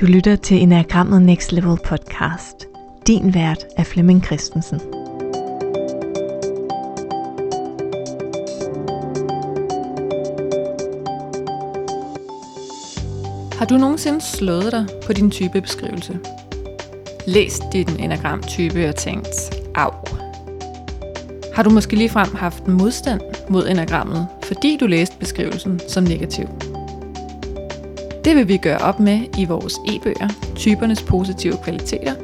Du lytter til Enagrammet Next Level podcast. Din vært er Flemming Christensen. Har du nogensinde slået dig på din typebeskrivelse? Læst din enagramtype og tænkt, af. Har du måske ligefrem haft modstand mod enagrammet, fordi du læste beskrivelsen som negativ? Det vil vi gøre op med i vores e-bøger, typernes positive kvaliteter.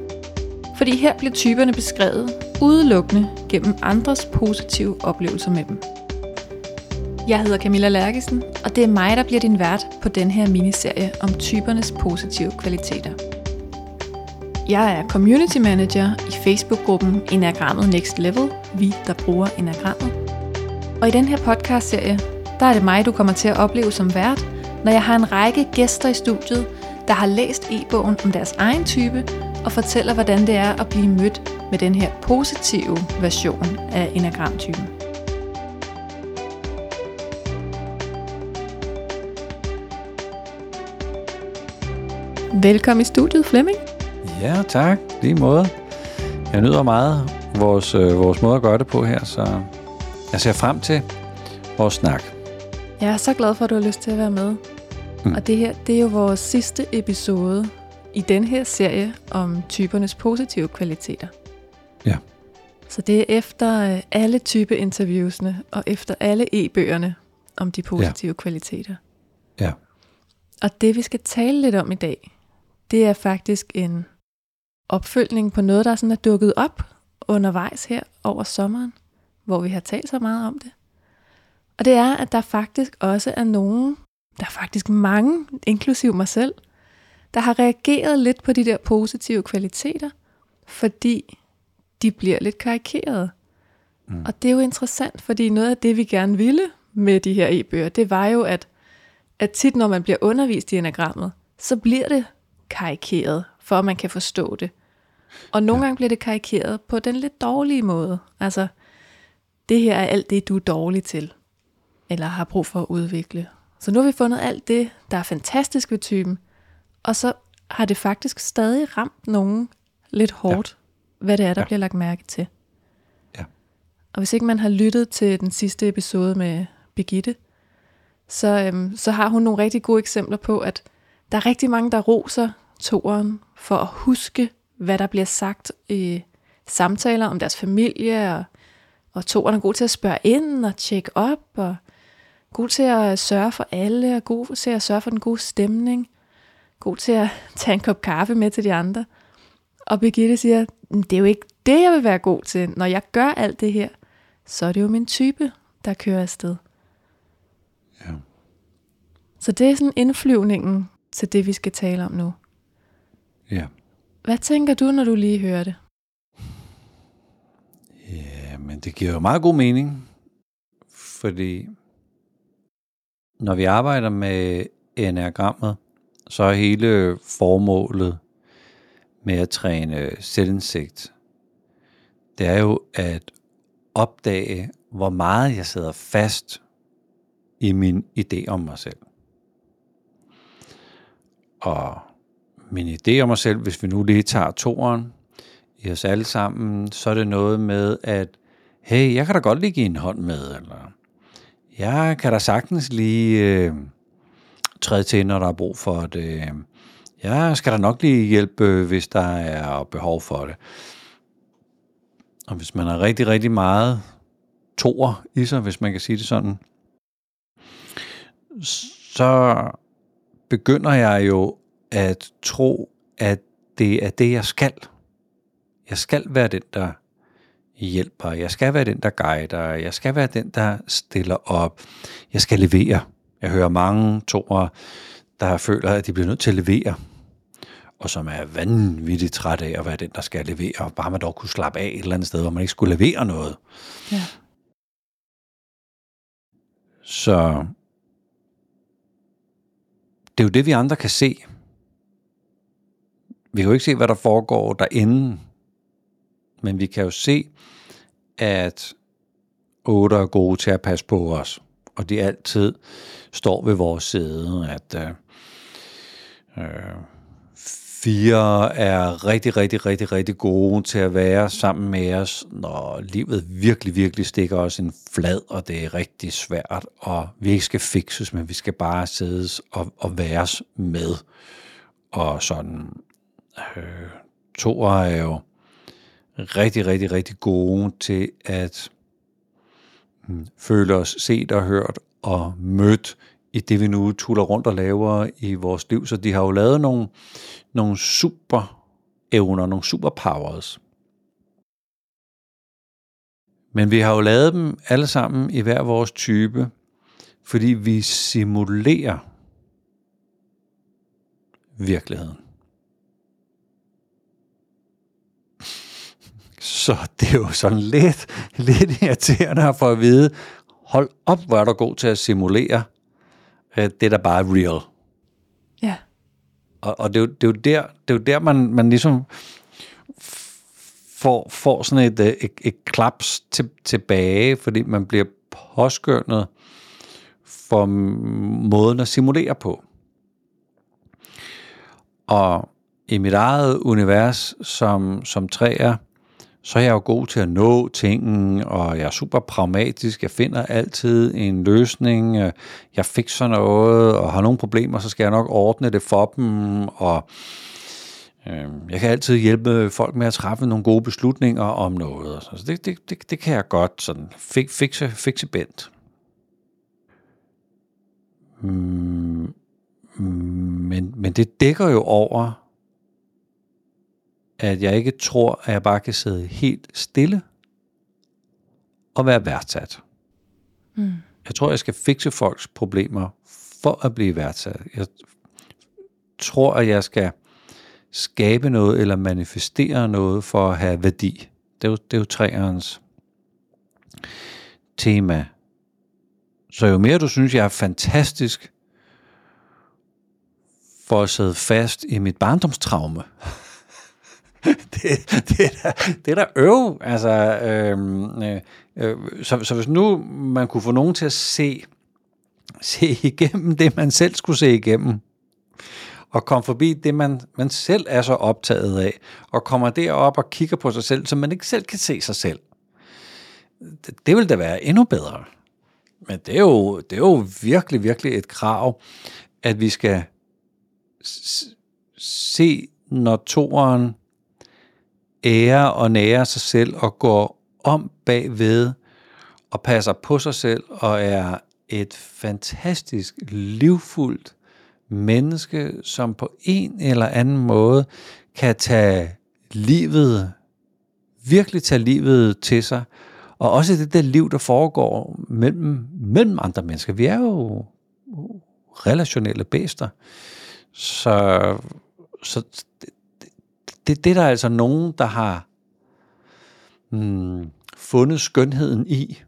Fordi her bliver typerne beskrevet udelukkende gennem andres positive oplevelser med dem. Jeg hedder Camilla Lærkesen, og det er mig, der bliver din vært på den her miniserie om typernes positive kvaliteter. Jeg er community manager i Facebook-gruppen Enagrammet Next Level, vi der bruger Enagrammet. Og i den her podcast-serie, der er det mig, du kommer til at opleve som vært, når jeg har en række gæster i studiet, der har læst e-bogen om deres egen type og fortæller, hvordan det er at blive mødt med den her positive version af enagramtypen. Velkommen i studiet, Flemming. Ja, tak. Lige måde. Jeg nyder meget vores, øh, vores måde at gøre det på her, så jeg ser frem til vores snak. Jeg er så glad for, at du har lyst til at være med. Mm. Og det her, det er jo vores sidste episode i den her serie om typernes positive kvaliteter. Ja. Så det er efter øh, alle type interviewsene og efter alle e-bøgerne om de positive ja. kvaliteter. Ja. Og det vi skal tale lidt om i dag, det er faktisk en opfølgning på noget, der sådan er dukket op undervejs her over sommeren, hvor vi har talt så meget om det. Og det er, at der faktisk også er nogen, der er faktisk mange, inklusiv mig selv, der har reageret lidt på de der positive kvaliteter, fordi de bliver lidt karikerede. Mm. Og det er jo interessant, fordi noget af det, vi gerne ville med de her e-bøger, det var jo, at, at tit når man bliver undervist i enagrammet, så bliver det karikeret, for at man kan forstå det. Og nogle ja. gange bliver det karikeret på den lidt dårlige måde. Altså, det her er alt det, du er dårlig til, eller har brug for at udvikle. Så nu har vi fundet alt det, der er fantastisk ved typen, og så har det faktisk stadig ramt nogen lidt hårdt, ja. hvad det er, der ja. bliver lagt mærke til. Ja. Og hvis ikke man har lyttet til den sidste episode med Birgitte, så, øhm, så har hun nogle rigtig gode eksempler på, at der er rigtig mange, der roser toeren for at huske, hvad der bliver sagt i samtaler om deres familie, og, og toeren er god til at spørge ind og tjekke op, og god til at sørge for alle, og god til at sørge for den gode stemning, god til at tage en kop kaffe med til de andre. Og Birgitte siger, det er jo ikke det, jeg vil være god til. Når jeg gør alt det her, så er det jo min type, der kører afsted. Ja. Så det er sådan indflyvningen til det, vi skal tale om nu. Ja. Hvad tænker du, når du lige hører det? Ja, men det giver jo meget god mening, fordi når vi arbejder med enagrammet, så er hele formålet med at træne selvindsigt, det er jo at opdage, hvor meget jeg sidder fast i min idé om mig selv. Og min idé om mig selv, hvis vi nu lige tager toren i os alle sammen, så er det noget med, at hey, jeg kan da godt lige give en hånd med, eller jeg kan da sagtens lige øh, træde til, når der er brug for det. Jeg skal da nok lige hjælpe, øh, hvis der er behov for det. Og hvis man har rigtig, rigtig meget toer i sig, hvis man kan sige det sådan, så begynder jeg jo at tro, at det er det, jeg skal. Jeg skal være den, der hjælper. Jeg skal være den, der guider. Jeg skal være den, der stiller op. Jeg skal levere. Jeg hører mange toer, der føler, at de bliver nødt til at levere. Og som er vanvittigt træt af at være den, der skal levere. Bare man dog kunne slappe af et eller andet sted, hvor man ikke skulle levere noget. Ja. Så det er jo det, vi andre kan se. Vi kan jo ikke se, hvad der foregår derinde. Men vi kan jo se, at otter er gode til at passe på os. Og de altid står ved vores side. At øh, øh, Fire er rigtig, rigtig, rigtig, rigtig gode til at være sammen med os, når livet virkelig, virkelig stikker os en flad, og det er rigtig svært, og vi ikke skal fikses, men vi skal bare siddes og, og væres med. Og sådan, øh, toer er jo rigtig, rigtig, rigtig gode til at hmm, føle os set og hørt og mødt i det, vi nu tuller rundt og laver i vores liv. Så de har jo lavet nogle, nogle super evner, nogle superpowers. Men vi har jo lavet dem alle sammen i hver vores type, fordi vi simulerer virkeligheden. Så det er jo sådan lidt, lidt irriterende at få at vide, hold op, hvor er du god til at simulere øh, det, der bare er real. Ja. Og, og det, er jo, det, er jo der, det er jo der, man, man ligesom får, får sådan et, øh, et, et klaps til, tilbage, fordi man bliver påskørnet for måden at simulere på. Og i mit eget univers som, som træer, så er jeg jo god til at nå tingen, og jeg er super pragmatisk. Jeg finder altid en løsning. Jeg fikser noget, og har nogle problemer, så skal jeg nok ordne det for dem, og øh, jeg kan altid hjælpe folk med at træffe nogle gode beslutninger om noget. Så det, det, det, det kan jeg godt sådan fik, fikse, fikse bent. Mm, mm men, men det dækker jo over, at jeg ikke tror, at jeg bare kan sidde helt stille og være værdsat. Mm. Jeg tror, jeg skal fikse folks problemer for at blive værdsat. Jeg tror, at jeg skal skabe noget eller manifestere noget for at have værdi. Det er jo, det er jo træernes tema. Så jo mere du synes, jeg er fantastisk for at sidde fast i mit barndomstraume, det, det, er da, det er da øv. Altså, øhm, øh, øh, så, så hvis nu man kunne få nogen til at se, se igennem det, man selv skulle se igennem, og komme forbi det, man, man selv er så optaget af, og kommer derop og kigger på sig selv, så man ikke selv kan se sig selv. Det, det vil da være endnu bedre. Men det er, jo, det er jo virkelig, virkelig et krav, at vi skal se, når toeren ære og nære sig selv og går om bagved og passer på sig selv og er et fantastisk livfuldt menneske, som på en eller anden måde kan tage livet, virkelig tage livet til sig, og også det der liv, der foregår mellem, mellem andre mennesker. Vi er jo relationelle bæster. Så, så det, det er der altså nogen, der har hmm, fundet skønheden i.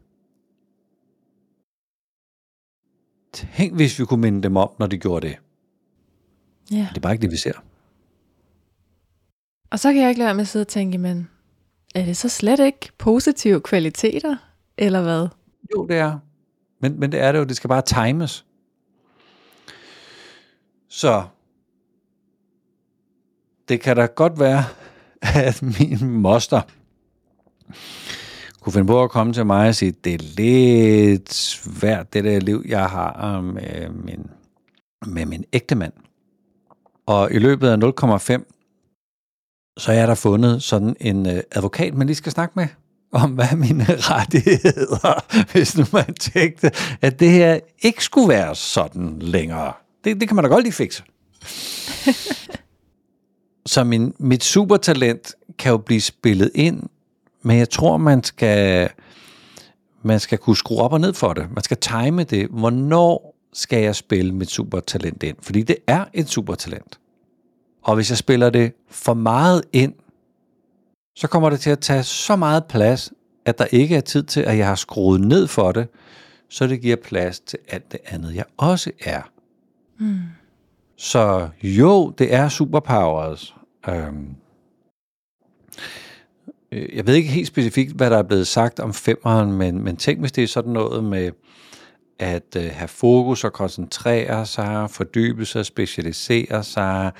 Tænk, hvis vi kunne minde dem om, når de gjorde det. Ja. Det er bare ikke det, vi ser. Og så kan jeg ikke lade med at sidde og tænke, men er det så slet ikke positive kvaliteter, eller hvad? Jo, det er. Men, men det er det jo, det skal bare times. Så det kan da godt være, at min moster kunne finde på at komme til mig og sige, det er lidt svært, det der liv, jeg har øh, med min, med min ægte mand. Og i løbet af 0,5, så er der fundet sådan en øh, advokat, man lige skal snakke med, om hvad mine rettigheder, hvis nu man tænkte, at det her ikke skulle være sådan længere. Det, det kan man da godt lige fikse. Så min, mit supertalent kan jo blive spillet ind, men jeg tror, man skal, man skal kunne skrue op og ned for det. Man skal time det. Hvornår skal jeg spille mit supertalent ind? Fordi det er et supertalent. Og hvis jeg spiller det for meget ind, så kommer det til at tage så meget plads, at der ikke er tid til, at jeg har skruet ned for det, så det giver plads til alt det andet, jeg også er. Mm. Så jo, det er superpowers. Øhm, øh, jeg ved ikke helt specifikt, hvad der er blevet sagt om femeren, men, men tænk hvis det er sådan noget med, at øh, have fokus og koncentrere sig, fordybe sig, specialisere sig,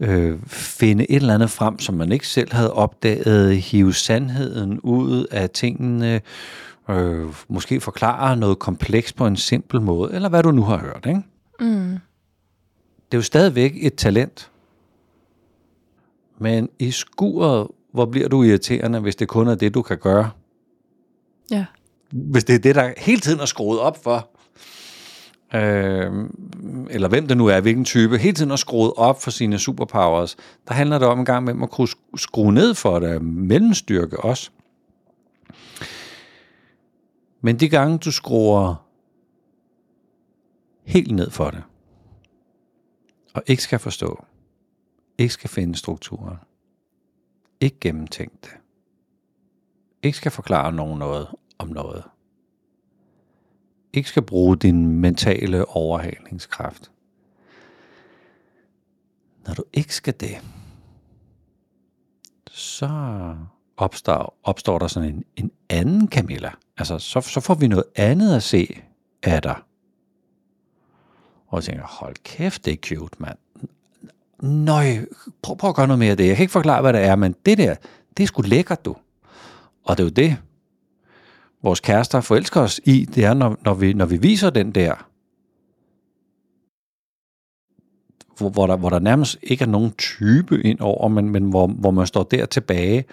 øh, finde et eller andet frem, som man ikke selv havde opdaget, hive sandheden ud af tingene, øh, måske forklare noget komplekst på en simpel måde, eller hvad du nu har hørt. Ikke? Mm. Det er jo stadigvæk et talent. Men i skuret, hvor bliver du irriterende, hvis det kun er det, du kan gøre? Ja. Hvis det er det, der hele tiden er skruet op for, øh, eller hvem det nu er, hvilken type, hele tiden er skruet op for sine superpowers, der handler det om en gang med at skrue ned for det, mellemstyrke også. Men de gange, du skruer helt ned for det, og ikke skal forstå, ikke skal finde strukturer, ikke gennemtænke det, ikke skal forklare nogen noget om noget, ikke skal bruge din mentale overhalingskraft. Når du ikke skal det, så opstår, opstår der sådan en, en anden Camilla. Altså, så, så får vi noget andet at se af dig. Og jeg tænker, hold kæft, det er cute, mand. Nøj, prøv, prøv at gøre noget mere af det. Jeg kan ikke forklare, hvad det er, men det der, det er sgu lækkert, du. Og det er jo det, vores kærester forelsker os i, det er, når, når, vi, når vi viser den der, hvor, hvor, der, hvor der nærmest ikke er nogen type ind over, men, men hvor, hvor man står der tilbage,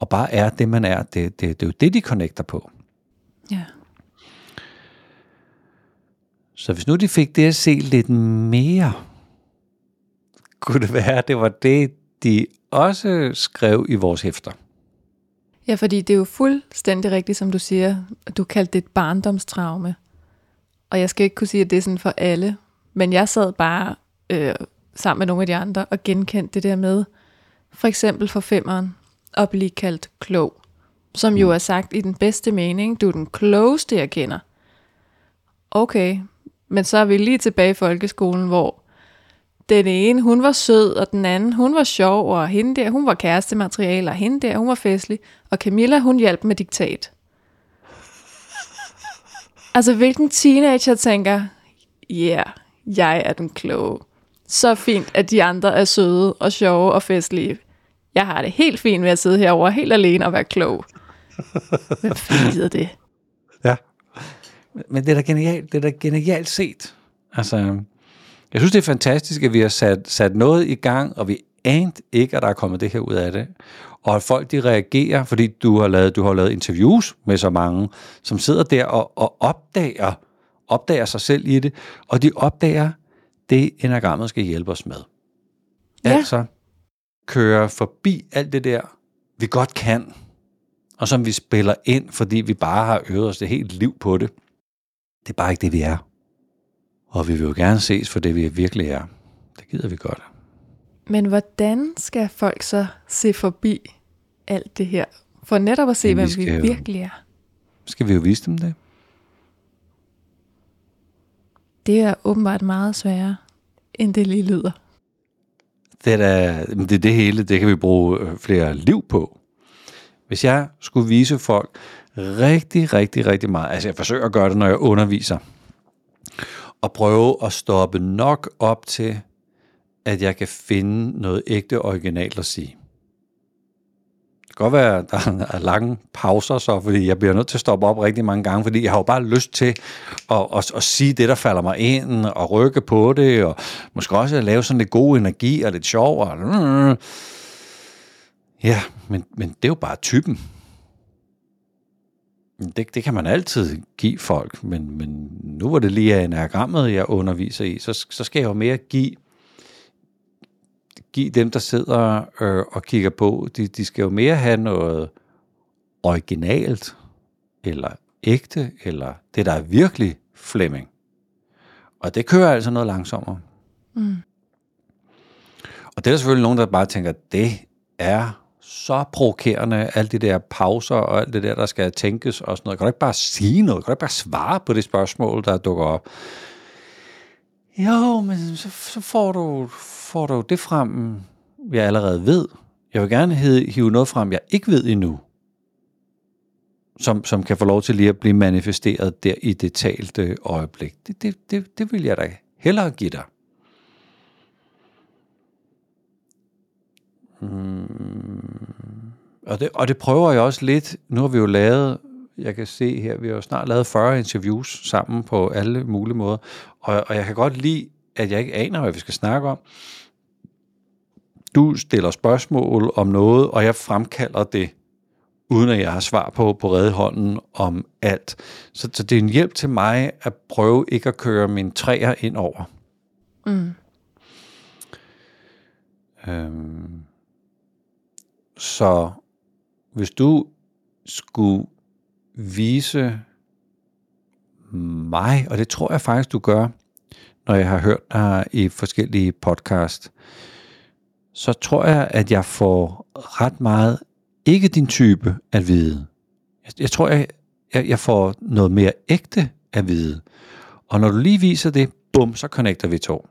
og bare er det, man er. Det, det, det er jo det, de connecter på. Ja. Så hvis nu de fik det at se lidt mere, kunne det være, at det var det, de også skrev i vores hæfter. Ja, fordi det er jo fuldstændig rigtigt, som du siger, du kaldte det et barndomstraume. Og jeg skal ikke kunne sige, at det er sådan for alle, men jeg sad bare øh, sammen med nogle af de andre og genkendte det der med, for eksempel for femeren, at blive kaldt klog, som jo mm. er sagt i den bedste mening, du er den klogeste, jeg kender. Okay, men så er vi lige tilbage i folkeskolen, hvor den ene, hun var sød, og den anden, hun var sjov, og hende der, hun var kærestemateriale, og hende der, hun var festlig, og Camilla, hun hjalp med diktat. Altså, hvilken teenager tænker, ja, yeah, jeg er den kloge. Så fint, at de andre er søde og sjove og festlige. Jeg har det helt fint med at sidde herovre helt alene og være klog. Hvem fanden det? Ja. Men det er da genialt, det er da genialt set. Altså, jeg synes, det er fantastisk, at vi har sat, sat noget i gang, og vi anede ikke, at der er kommet det her ud af det. Og at folk de reagerer, fordi du har lavet, du har lavet interviews med så mange, som sidder der og, og opdager, opdager sig selv i det, og de opdager det, enagrammet skal hjælpe os med. Ja. Altså, køre forbi alt det der, vi godt kan, og som vi spiller ind, fordi vi bare har øvet os det helt liv på det. Det er bare ikke det, vi er. Og vi vil jo gerne ses for det, vi virkelig er. Det gider vi godt. Men hvordan skal folk så se forbi alt det her? For netop at se, Jamen, hvem vi, vi virkelig er. Skal vi jo vise dem det? Det er åbenbart meget sværere, end det lige lyder. Det er, da, det, er det hele, det kan vi bruge øh, flere liv på. Hvis jeg skulle vise folk rigtig, rigtig, rigtig meget, altså jeg forsøger at gøre det, når jeg underviser, og prøve at stoppe nok op til, at jeg kan finde noget ægte originalt at sige. Det kan godt være, at der er lange pauser så, fordi jeg bliver nødt til at stoppe op rigtig mange gange, fordi jeg har jo bare lyst til at, at, at sige det, der falder mig ind, og rykke på det, og måske også at lave sådan lidt god energi og lidt sjov. Og, ja, men, men det er jo bare typen. Det, det kan man altid give folk, men, men nu var det lige enagrammet, jeg underviser i, så, så skal jeg jo mere give, give dem, der sidder øh, og kigger på, de, de skal jo mere have noget originalt, eller ægte, eller det, der er virkelig Flemming. Og det kører altså noget langsommere. Mm. Og det er der selvfølgelig nogen, der bare tænker, det er så provokerende, alle de der pauser og alt det der, der skal tænkes og sådan noget. Kan du ikke bare sige noget? Kan du ikke bare svare på det spørgsmål, der dukker op? Jo, men så, så får, du, får du det frem, jeg allerede ved. Jeg vil gerne hive noget frem, jeg ikke ved endnu. som, som kan få lov til lige at blive manifesteret der i det talte øjeblik. Det, det, det, det vil jeg da hellere give dig. Mm. Og, det, og det prøver jeg også lidt. Nu har vi jo lavet, jeg kan se her, vi har jo snart lavet 40 interviews sammen på alle mulige måder. Og, og jeg kan godt lide, at jeg ikke aner, hvad vi skal snakke om. Du stiller spørgsmål om noget, og jeg fremkalder det uden at jeg har svar på på redehånden om alt. Så, så det er en hjælp til mig at prøve ikke at køre min træer ind over. Mm. Øhm, så hvis du skulle vise mig, og det tror jeg faktisk, du gør, når jeg har hørt dig i forskellige podcast, så tror jeg, at jeg får ret meget ikke din type at vide. Jeg, jeg tror, jeg, jeg, jeg får noget mere ægte at vide. Og når du lige viser det, bum, så connecter vi to.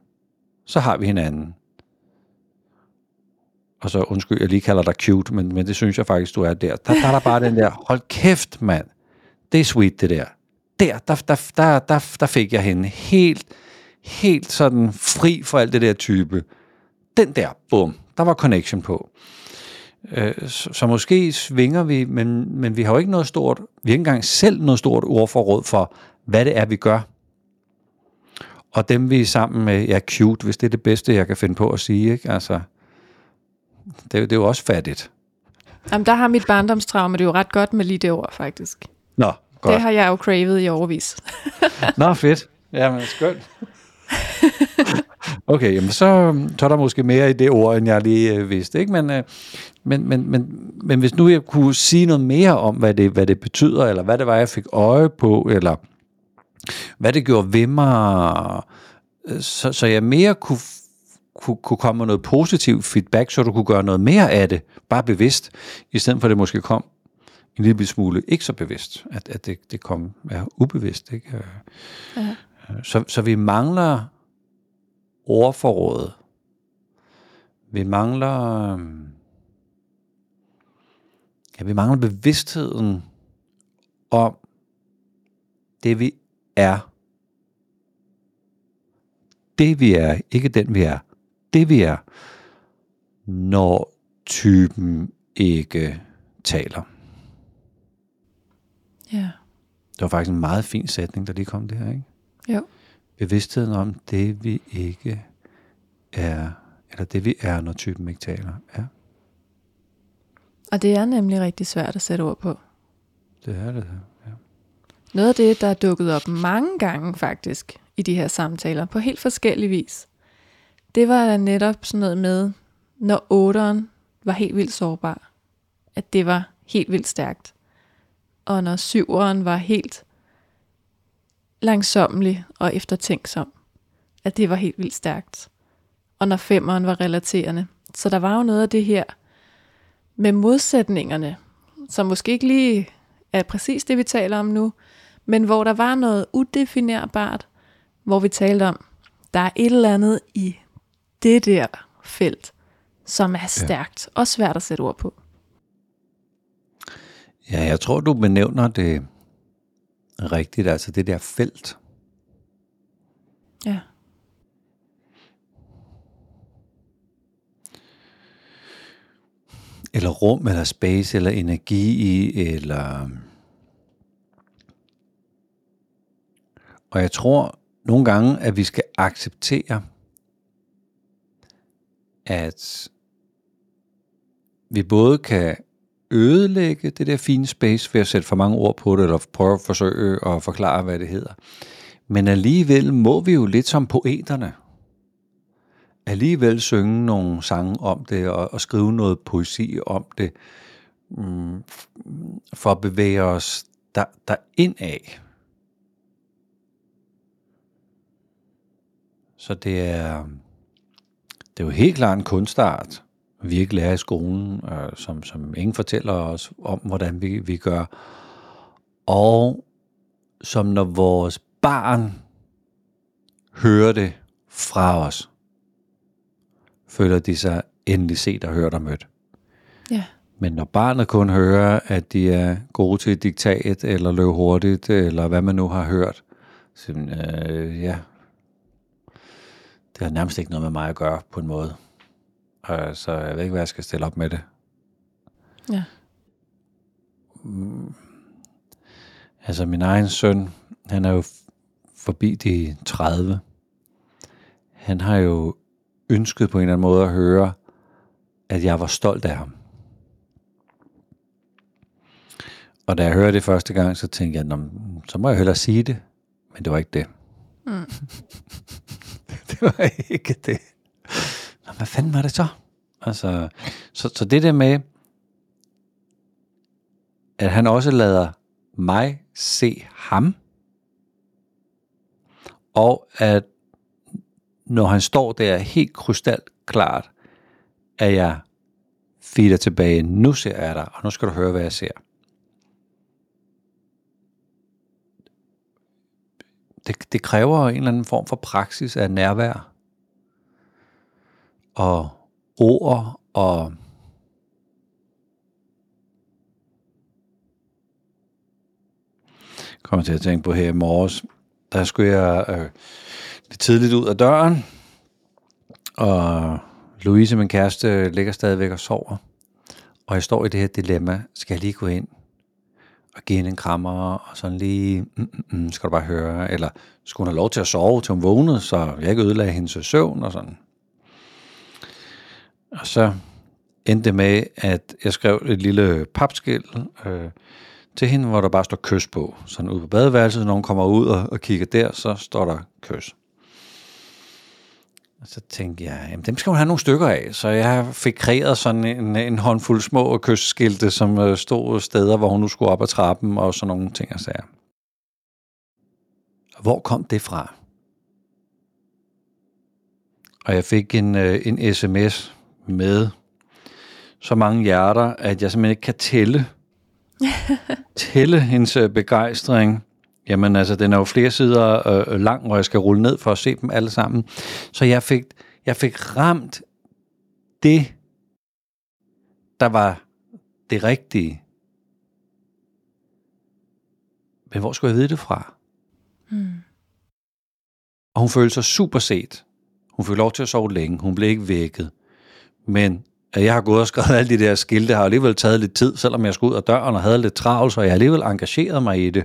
Så har vi hinanden. Og så undskyld, jeg lige kalder dig cute, men, men det synes jeg faktisk, du er der. Der, der er der bare den der, hold kæft, mand. Det er sweet, det der. Der, der, der, der, der, der fik jeg hende helt, helt sådan fri for alt det der type. Den der, bum, der var connection på. Øh, så, så måske svinger vi, men, men vi har jo ikke noget stort, vi har ikke engang selv noget stort ordforråd for, hvad det er, vi gør. Og dem vi er sammen med, ja, cute, hvis det er det bedste, jeg kan finde på at sige, ikke? Altså, det, det er jo også fattigt. Jamen, der har mit barndomstraume det er jo ret godt med lige det ord, faktisk. Nå, godt. Det har jeg jo cravet i overvis. Nå, fedt. Jamen, skønt. Okay, jamen så, så er der måske mere i det ord, end jeg lige øh, vidste. Ikke? Men, øh, men, men, men, men hvis nu jeg kunne sige noget mere om, hvad det, hvad det betyder, eller hvad det var, jeg fik øje på, eller hvad det gjorde ved mig, øh, så, så jeg mere kunne, kunne, kunne komme med noget positiv feedback, så du kunne gøre noget mere af det, bare bevidst, i stedet for at det måske kom en lille smule ikke så bevidst, at, at det, det kom ja, ubevidst. Ikke? Ja. Så, så vi mangler ordforråd. Vi mangler, øhm, ja, vi mangler bevidstheden om det vi er. Det vi er, ikke den vi er. Det vi er, når typen ikke taler. Ja. Det var faktisk en meget fin sætning, der lige kom det her, ikke? Jo bevidstheden om det, vi ikke er, eller det, vi er, når typen ikke taler. Ja. Og det er nemlig rigtig svært at sætte ord på. Det er det, ja. Noget af det, der er dukket op mange gange faktisk i de her samtaler, på helt forskellig vis, det var netop sådan noget med, når otteren var helt vildt sårbar, at det var helt vildt stærkt. Og når syveren var helt langsommelig og eftertænksom. At det var helt vildt stærkt. Og når 5'eren var relaterende. Så der var jo noget af det her med modsætningerne, som måske ikke lige er præcis det, vi taler om nu, men hvor der var noget udefinerbart, hvor vi talte om, der er et eller andet i det der felt, som er stærkt ja. og svært at sætte ord på. Ja, jeg tror, du benævner det rigtigt, altså det der felt. Ja. Eller rum, eller space, eller energi i, eller... Og jeg tror nogle gange, at vi skal acceptere, at vi både kan ødelægge det der fine space ved at sætte for mange ord på det, eller prøve at forsøge at forklare, hvad det hedder. Men alligevel må vi jo lidt som poeterne alligevel synge nogle sange om det, og, og skrive noget poesi om det, mm, for at bevæge os der, der ind af. Så det er, det er jo helt klart en kunstart, vi ikke lærer i skolen, øh, som, som ingen fortæller os om, hvordan vi, vi gør. Og som når vores barn hører det fra os, føler de sig endelig set og hørt og mødt. Ja. Men når barnet kun hører, at de er gode til diktat, eller løbe hurtigt, eller hvad man nu har hørt, så øh, ja, det har nærmest ikke noget med mig at gøre på en måde. Øh, så jeg ved ikke, hvad jeg skal stille op med det. Ja. Altså min egen søn, han er jo forbi de 30. Han har jo ønsket på en eller anden måde at høre, at jeg var stolt af ham. Og da jeg hørte det første gang, så tænkte jeg, så må jeg hellere sige det. Men det var ikke det. Mm. det var ikke det. Nå, hvad fanden var det så? Altså, så, så det der med, at han også lader mig se ham, og at når han står der helt krystalklart, at jeg feeder tilbage, nu ser jeg dig, og nu skal du høre, hvad jeg ser. Det, det kræver en eller anden form for praksis af nærvær, og ord, og kommer til at tænke på her i morges, der skulle jeg øh, lidt tidligt ud af døren, og Louise, min kæreste, ligger stadigvæk og sover. Og jeg står i det her dilemma, skal jeg lige gå ind? Og give hende en krammer, og sådan lige, mm, mm, mm, skal du bare høre, eller skulle hun have lov til at sove, til hun vågnede, så jeg ikke ødelagde hendes søvn og sådan. Og så endte det med, at jeg skrev et lille papskilt øh, til hende, hvor der bare står kys på. Sådan ude på badeværelset, når hun kommer ud og, og kigger der, så står der kys. Og så tænkte jeg, jamen dem skal hun have nogle stykker af. Så jeg fik kreeret sådan en, en håndfuld små kysskilte, som øh, stod steder, hvor hun nu skulle op ad trappen og sådan nogle ting og sager. Hvor kom det fra? Og jeg fik en, øh, en sms med så mange hjerter, at jeg simpelthen ikke kan tælle, tælle hendes øh, begejstring. Jamen altså, den er jo flere sider øh, lang, hvor jeg skal rulle ned for at se dem alle sammen. Så jeg fik, jeg fik ramt det, der var det rigtige. Men hvor skulle jeg vide det fra? Mm. Og hun følte sig super set. Hun fik lov til at sove længe. Hun blev ikke vækket. Men at jeg har gået og skrevet alle de der skilte, har alligevel taget lidt tid, selvom jeg skulle ud af døren og havde lidt travlt, så jeg har alligevel engageret mig i det.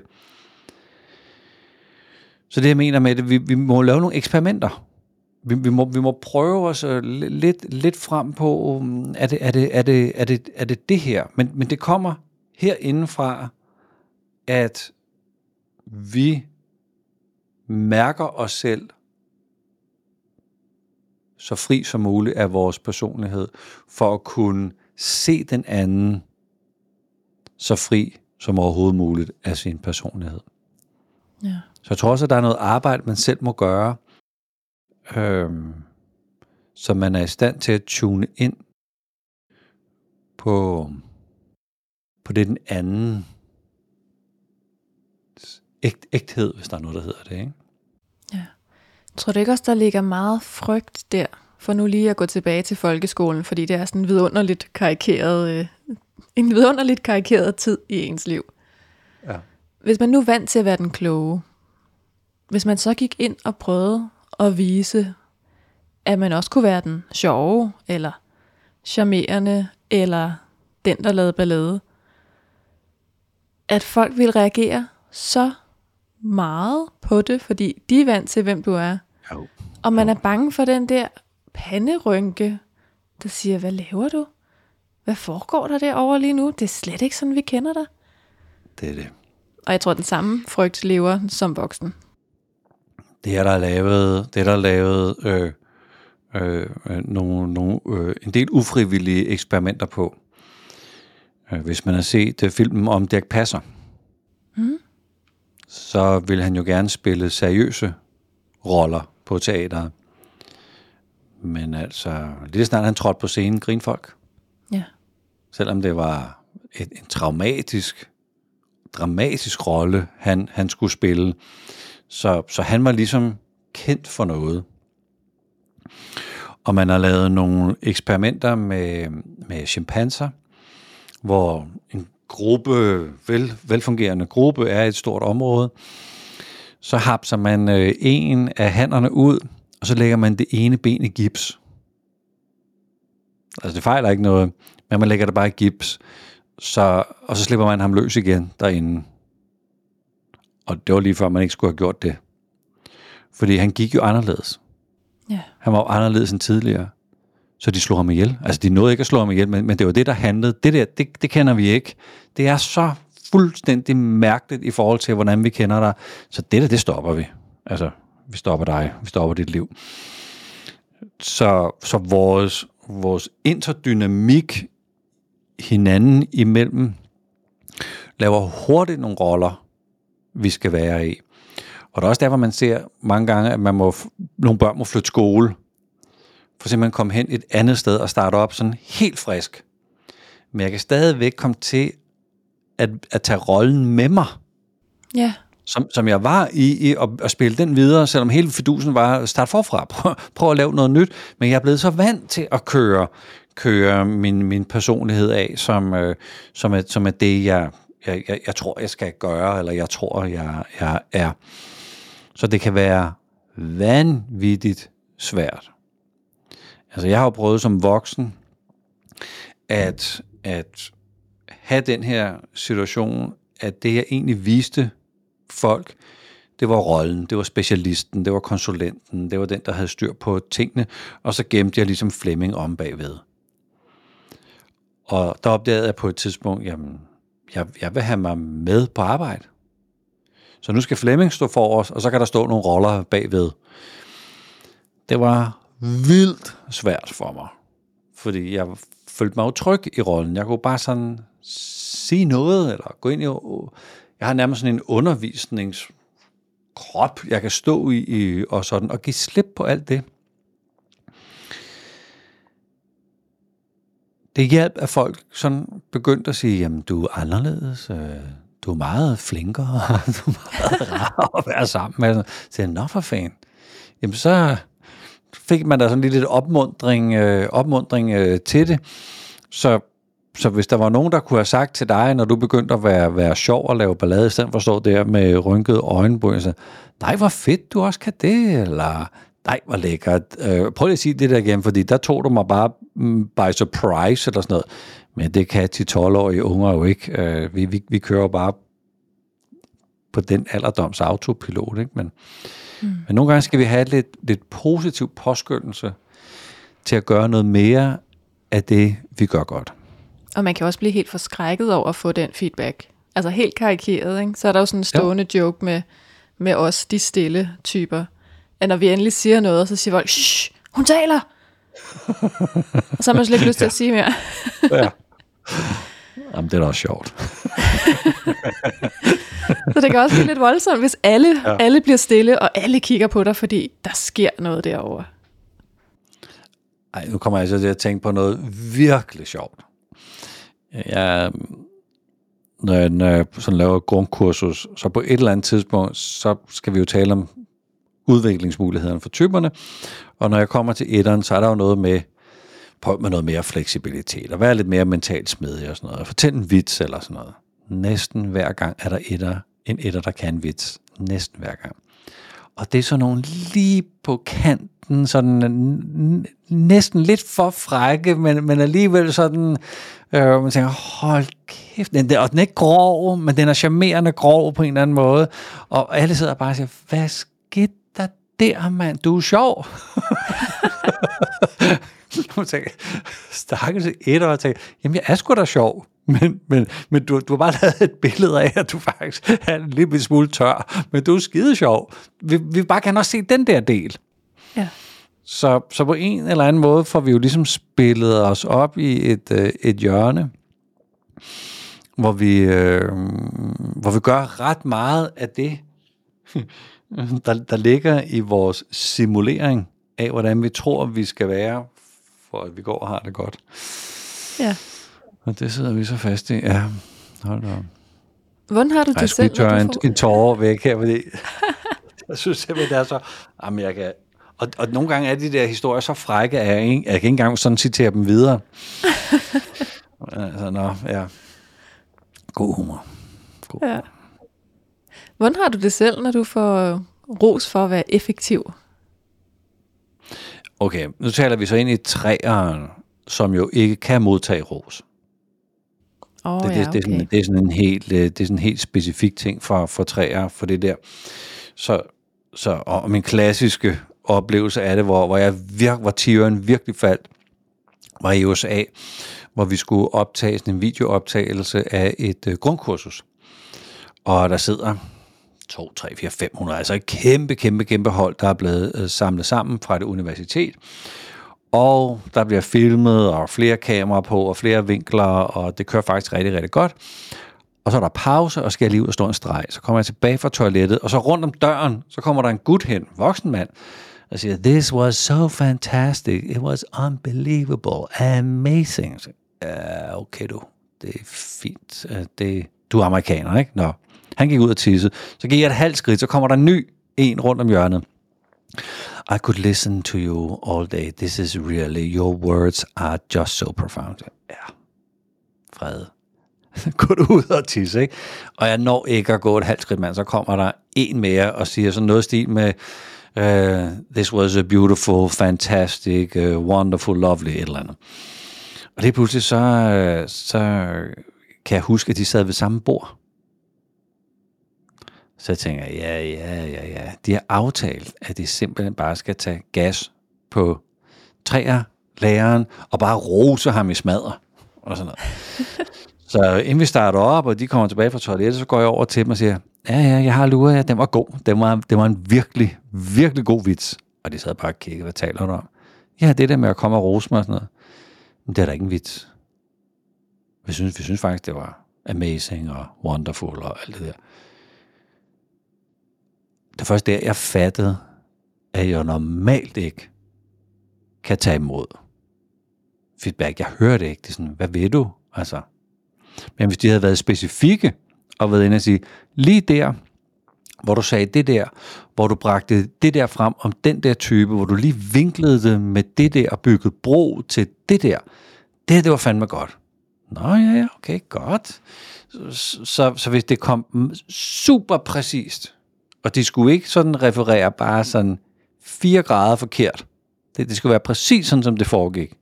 Så det jeg mener med det, vi, vi må lave nogle eksperimenter. Vi, vi, må, vi må prøve os øh, lidt, lidt frem på, um, er det er det, er det, er det, er det, det her? Men, men det kommer herindefra, at vi mærker os selv så fri som muligt af vores personlighed, for at kunne se den anden så fri som overhovedet muligt af sin personlighed. Ja. Så jeg tror også, at der er noget arbejde, man selv må gøre, øhm, så man er i stand til at tune ind på, på det den anden ægt, ægthed, hvis der er noget, der hedder det, ikke? Tror du ikke også, der ligger meget frygt der, for nu lige at gå tilbage til folkeskolen, fordi det er sådan en vidunderligt karikeret, øh, en vidunderligt karikeret tid i ens liv. Ja. Hvis man nu er vant til at være den kloge, hvis man så gik ind og prøvede at vise, at man også kunne være den sjove, eller charmerende, eller den, der lavede ballade, at folk vil reagere så meget på det, fordi de er vant til, hvem du er. Jo. Og man er bange for den der panderynke, der siger, hvad laver du? Hvad foregår der derovre lige nu? Det er slet ikke sådan, vi kender dig. Det er det. Og jeg tror, den samme frygt lever som voksen. Det er der lavet, det er der lavet øh, øh, nogle, nogle, øh, en del ufrivillige eksperimenter på. Øh, hvis man har set uh, filmen om Dirk Passer, mm. så vil han jo gerne spille seriøse roller på teateret. Men altså, lige snart han trådte på scenen, grin folk. Ja. Selvom det var et, en traumatisk, dramatisk rolle, han, han skulle spille. Så, så han var ligesom kendt for noget. Og man har lavet nogle eksperimenter med, med chimpanser, hvor en gruppe, vel, velfungerende gruppe er et stort område, så hapser man øh, en af hænderne ud, og så lægger man det ene ben i gips. Altså det fejler ikke noget, men man lægger det bare i gips, så, og så slipper man ham løs igen derinde. Og det var lige før, man ikke skulle have gjort det. Fordi han gik jo anderledes. Ja. Han var jo anderledes end tidligere. Så de slog ham ihjel. Altså, de nåede ikke at slå ham ihjel, men, men det var det, der handlede. Det der, det, det kender vi ikke. Det er så fuldstændig mærkeligt i forhold til, hvordan vi kender dig. Så det der, det stopper vi. Altså, vi stopper dig. Vi stopper dit liv. Så, så vores, vores interdynamik hinanden imellem laver hurtigt nogle roller, vi skal være i. Og der er også derfor, man ser mange gange, at man må, nogle børn må flytte skole. For simpelthen komme hen et andet sted og starte op sådan helt frisk. Men jeg kan stadigvæk komme til at, at tage rollen med mig, Ja. som, som jeg var i, i at, at spille den videre, selvom hele fidusen var at starte forfra, prøv, prøv at lave noget nyt. Men jeg er blevet så vant til at køre, køre min, min personlighed af, som, øh, som, er, som er det, jeg, jeg, jeg, jeg tror, jeg skal gøre, eller jeg tror, jeg, jeg er. Så det kan være vanvittigt svært. Altså jeg har jo prøvet som voksen at, at have den her situation, at det jeg egentlig viste folk, det var rollen, det var specialisten, det var konsulenten, det var den, der havde styr på tingene, og så gemte jeg ligesom Flemming om bagved. Og der opdagede jeg på et tidspunkt, jamen, jeg, jeg vil have mig med på arbejde. Så nu skal Flemming stå for os, og så kan der stå nogle roller bagved. Det var vildt svært for mig, fordi jeg følte mig jo tryg i rollen. Jeg kunne bare sådan sige noget, eller gå ind i... Jeg har nærmest sådan en undervisningskrop, jeg kan stå i, i og sådan, og give slip på alt det. Det hjalp, at folk sådan begyndte at sige, jamen du er anderledes, øh, du er meget flinkere, du er meget rar at være sammen med. Så jeg, nå for fan. Jamen så fik man da sådan lidt opmundring, øh, opmundring øh, til det. Så, så hvis der var nogen, der kunne have sagt til dig, når du begyndte at være, være sjov og lave ballade, i stedet for at stå der med rynkede øjenbryn, så nej, hvor fedt, du også kan det, eller nej, hvor lækkert. Øh, prøv lige at sige det der igen, fordi der tog du mig bare mm, by surprise, eller sådan noget. Men det kan 10-12-årige unger jo ikke. Øh, vi, vi, vi kører bare på den alderdoms autopilot, ikke? Men, mm. men nogle gange skal vi have lidt, lidt positiv påskyndelse til at gøre noget mere af det, vi gør godt. Og man kan også blive helt forskrækket over at få den feedback. Altså helt karikeret, ikke? Så er der jo sådan en stående ja. joke med, med os, de stille typer. At når vi endelig siger noget, så siger folk, shh, hun taler! og så har man slet ikke lyst til ja. at sige mere. ja. Jamen, det er da også sjovt. så det kan også blive lidt voldsomt, hvis alle, ja. alle bliver stille, og alle kigger på dig, fordi der sker noget derovre. Ej, nu kommer jeg så til at tænke på noget virkelig sjovt. Jeg, når jeg, når jeg sådan laver grundkursus, så på et eller andet tidspunkt, så skal vi jo tale om udviklingsmulighederne for typerne. Og når jeg kommer til etteren, så er der jo noget med, prøv med noget mere fleksibilitet, og være lidt mere mentalt smidig og sådan noget. Fortæl en vits eller sådan noget. Næsten hver gang er der etter, en etter, der kan en vits. Næsten hver gang. Og det er sådan nogle lige på kanten, sådan næsten lidt for frække, men, men alligevel sådan, øh, man tænker, hold kæft, den, og den er ikke grov, men den er charmerende grov på en eller anden måde. Og alle sidder bare og siger, hvad der mand? Du er sjov. jeg tænker, stakkels et og tænker, jamen jeg er sgu da sjov. Men, men, men du, du har bare lavet et billede af, at du faktisk er en lille smule tør, men du er skide sjov. Vi, vi bare gerne også se den der del. Ja. Så, så på en eller anden måde får vi jo ligesom spillet os op i et, øh, et hjørne, hvor vi, øh, hvor vi gør ret meget af det, der, der ligger i vores simulering af, hvordan vi tror, vi skal være, for at vi går og har det godt. Ja. Og det sidder vi så fast i. Ja, hold da op. Hvordan har du det selv? Jeg tørre en, en tårer væk her, fordi jeg synes simpelthen, det er så... Jamen, jeg kan, og, og nogle gange er de der historier så frække, at jeg, ikke, jeg kan ikke engang sådan citere dem videre. Altså, nå, ja. God humor. God Ja. Hvordan har du det selv, når du får ros for at være effektiv? Okay, nu taler vi så ind i træeren, som jo ikke kan modtage ros. Oh, Det, ja, det, det, er sådan, okay. det, er sådan en helt, øh, det er sådan en helt specifik ting for, for træer, for det der. Så, så, og min klassiske oplevelse af det, hvor, hvor jeg virk, hvor tiøren virkelig faldt, var i USA, hvor vi skulle optage sådan en videooptagelse af et øh, grundkursus. Og der sidder 2, 3, 4, 500, altså et kæmpe, kæmpe, kæmpe hold, der er blevet øh, samlet sammen fra det universitet. Og der bliver filmet, og flere kameraer på, og flere vinkler, og det kører faktisk rigtig, rigtig godt. Og så er der pause, og skal jeg lige ud og stå en streg. Så kommer jeg tilbage fra toilettet, og så rundt om døren, så kommer der en gut hen, voksen mand, og siger, this was so fantastic, it was unbelievable, amazing. Så, uh, okay du, det er fint. uh, Det, du er amerikaner, ikke? Nå. Han gik ud og tissede. Så gik jeg et halvt skridt, så kommer der en ny en rundt om hjørnet. I could listen to you all day. This is really, your words are just so profound. Ja, fred. gå du ud og tisse, ikke? Og jeg når ikke at gå et halvt skridt, mand. Så kommer der en mere og siger sådan noget stil med, uh, this was a beautiful, fantastic, uh, wonderful, lovely, et eller andet. Og det pludselig så, øh, så kan jeg huske, at de sad ved samme bord. Så jeg tænker, ja, ja, ja, ja. De har aftalt, at de simpelthen bare skal tage gas på træer, læreren, og bare rose ham i smadre, og sådan noget. så inden vi starter op, og de kommer tilbage fra toilettet, så går jeg over til dem og siger, ja, ja, jeg har luret, ja, den var god. Den var, det var en virkelig, virkelig god vits. Og de sad bare og kiggede, hvad taler du om? Ja, det der med at komme og rose mig og sådan noget. Men det er da ikke en vits. Vi synes, vi synes faktisk, det var amazing og wonderful og alt det der. Det første der, jeg fattede, at jeg normalt ikke kan tage imod feedback. Jeg hører det ikke. Det er sådan, hvad ved du? Altså. Men hvis de havde været specifikke og været inde og sige, lige der, hvor du sagde det der, hvor du bragte det der frem om den der type, hvor du lige vinklede det med det der og byggede bro til det der, det, det var fandme godt. Nå ja, ja, okay, godt. Så, så, så hvis det kom super præcist, og de skulle ikke sådan referere bare sådan 4 grader forkert, det, det skulle være præcis sådan, som det foregik,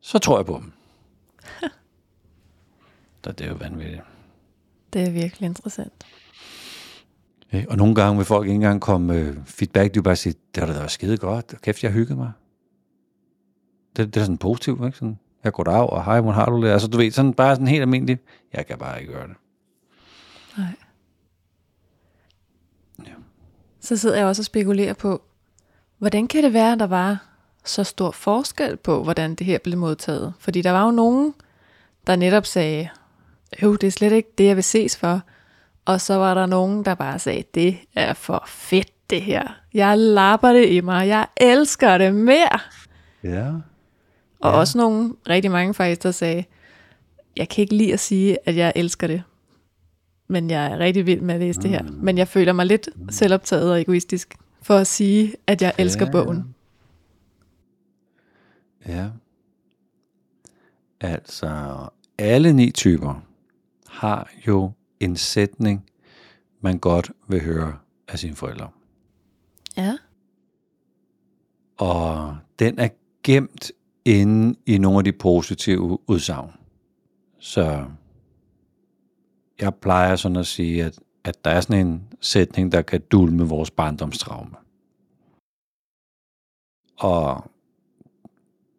så tror jeg på dem. Så det er jo vanvittigt. Det er virkelig interessant. Ikke? Og nogle gange vil folk ikke engang komme øh, feedback, de vil bare sige, det har da skide godt, kæft, jeg hyggede mig. Det, det er sådan positivt, ikke? Sådan, jeg går af, og hej, hvordan har du det? Altså, du ved, sådan bare sådan helt almindeligt, jeg kan bare ikke gøre det. Nej. Ja. Så sidder jeg også og spekulerer på, hvordan kan det være, at der var så stor forskel på, hvordan det her blev modtaget? Fordi der var jo nogen, der netop sagde, jo, det er slet ikke det, jeg vil ses for. Og så var der nogen, der bare sagde, det er for fedt det her. Jeg lapper det i mig. Jeg elsker det mere. Ja. Og Ja. også nogle, rigtig mange faktisk, der sagde, jeg kan ikke lide at sige, at jeg elsker det. Men jeg er rigtig vild med at læse det her. Men jeg føler mig lidt selvoptaget og egoistisk for at sige, at jeg elsker Ja. bogen. Ja. Altså, alle ni typer har jo en sætning, man godt vil høre af sine forældre. Ja. Og den er gemt inde i nogle af de positive udsagn. Så jeg plejer sådan at sige, at, at der er sådan en sætning, der kan dulme vores barndomstraume. Og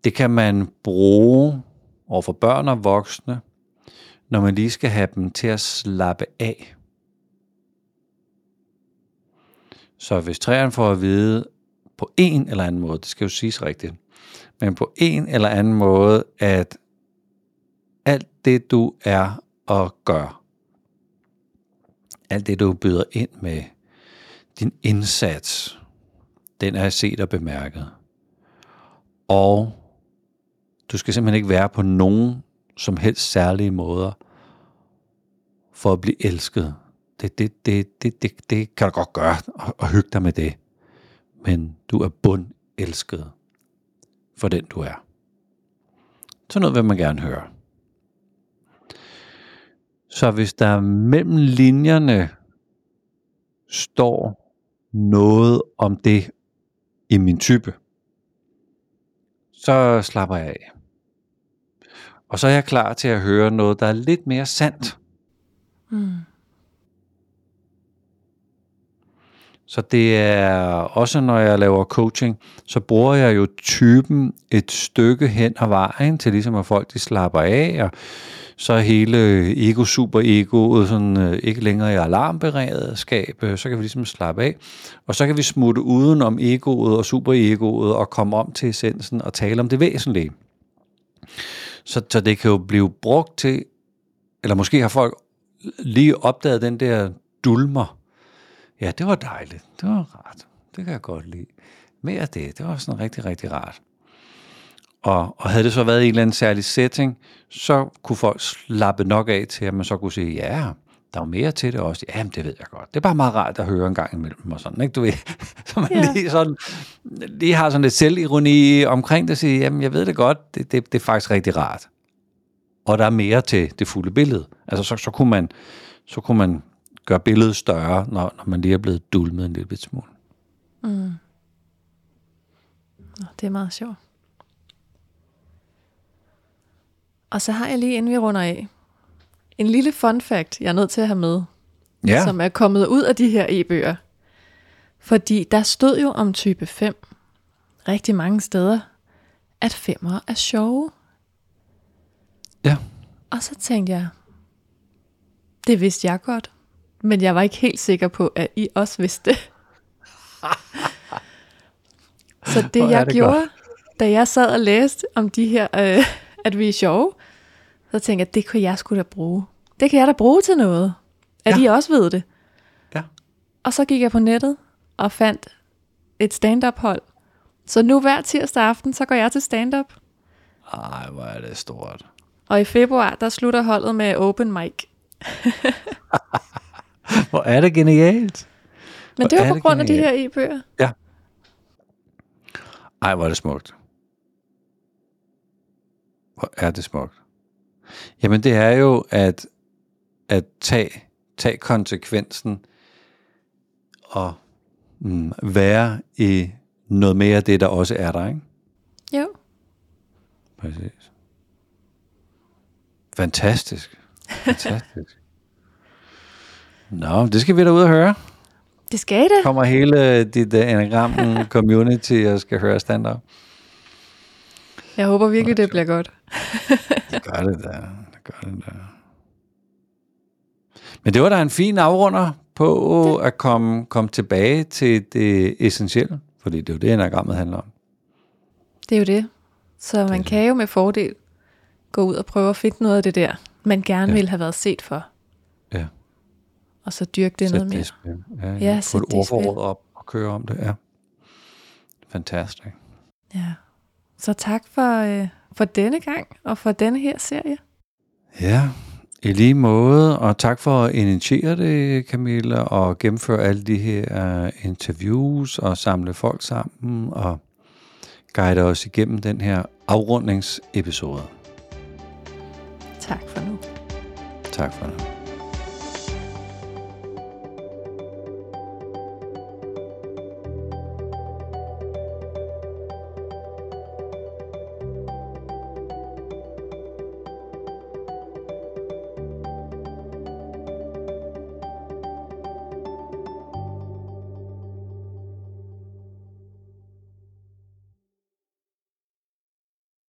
det kan man bruge over for børn og voksne, når man lige skal have dem til at slappe af. Så hvis træerne får at vide på en eller anden måde, det skal jo siges rigtigt, men på en eller anden måde, at alt det du er og gør, alt det du byder ind med, din indsats, den er set og bemærket. Og du skal simpelthen ikke være på nogen som helst særlige måder for at blive elsket. Det, det, det, det, det, det kan du godt gøre og, og hygge dig med det. Men du er bund elsket for den du er. Så noget vil man gerne høre. Så hvis der mellem linjerne står noget om det i min type, så slapper jeg af. Og så er jeg klar til at høre noget, der er lidt mere sandt. Mm. Så det er også, når jeg laver coaching, så bruger jeg jo typen et stykke hen ad vejen, til ligesom at folk de slapper af, og så er hele ego, super egoet sådan, øh, ikke længere i alarmberedskab, øh, så kan vi ligesom slappe af, og så kan vi smutte uden om egoet og superegoet og komme om til essensen og tale om det væsentlige. Så, så det kan jo blive brugt til, eller måske har folk lige opdaget den der dulmer, Ja, det var dejligt. Det var rart. Det kan jeg godt lide. Mere af det. Det var sådan rigtig, rigtig rart. Og, og havde det så været i en eller anden særlig setting, så kunne folk slappe nok af til, at man så kunne sige, ja, der er mere til det også. Jamen, det ved jeg godt. Det er bare meget rart at høre en gang imellem og sådan, ikke? Du ved, så man ja. lige, sådan, lige har sådan lidt selvironi omkring det og siger, jamen, jeg ved det godt, det, det, det er faktisk rigtig rart. Og der er mere til det fulde billede. Altså, så, så, kunne, man, så kunne man gøre billedet større, når, når man lige er blevet dulmet en lille smule. Mm. Det er meget sjovt. Og så har jeg lige, inden vi runder af, en lille fun fact, jeg er nødt til at have med, ja. som er kommet ud af de her e-bøger. Fordi der stod jo om type 5 rigtig mange steder, at femmer er sjove. Ja. Og så tænkte jeg, det vidste jeg godt. Men jeg var ikke helt sikker på, at I også vidste det. Så det jeg det gjorde, godt. da jeg sad og læste om de her, øh, at vi er sjove, så tænkte jeg, det kunne jeg skulle da bruge. Det kan jeg da bruge til noget. At ja. I også ved det. Ja. Og så gik jeg på nettet og fandt et stand-up hold. Så nu hver tirsdag aften, så går jeg til stand-up. Ej, hvor er det stort. Og i februar, der slutter holdet med open mic. Hvor er det genialt. Men det er jo på grund genialt. af de her e-bøger. Ja. Ej, hvor er det smukt. Hvor er det smukt. Jamen det er jo at, at tage, tage konsekvensen og mm, være i noget mere af det, der også er der, ikke? Jo. Præcis. Fantastisk. Fantastisk. Nå, det skal vi da ud og høre. Det skal det. Kommer hele dit uh, anagram community og skal høre stand-up. Jeg håber virkelig, det bliver godt. det gør det da. Det gør det da. Men det var da en fin afrunder på det. at komme, komme tilbage til det essentielle, fordi det er jo det, enagrammet handler om. Det er jo det. Så man det kan jo med fordel gå ud og prøve at finde noget af det der, man gerne ja. vil have været set for. Ja og så dyrke det sæt noget mere. Det ja, ja, ja, få et ordforråd op og køre om det, ja. Fantastisk. Ja. Så tak for, øh, for denne gang, og for denne her serie. Ja, i lige måde, og tak for at initiere det, Camilla, og gennemføre alle de her uh, interviews, og samle folk sammen, og guide os igennem den her afrundingsepisode. Tak for nu. Tak for nu.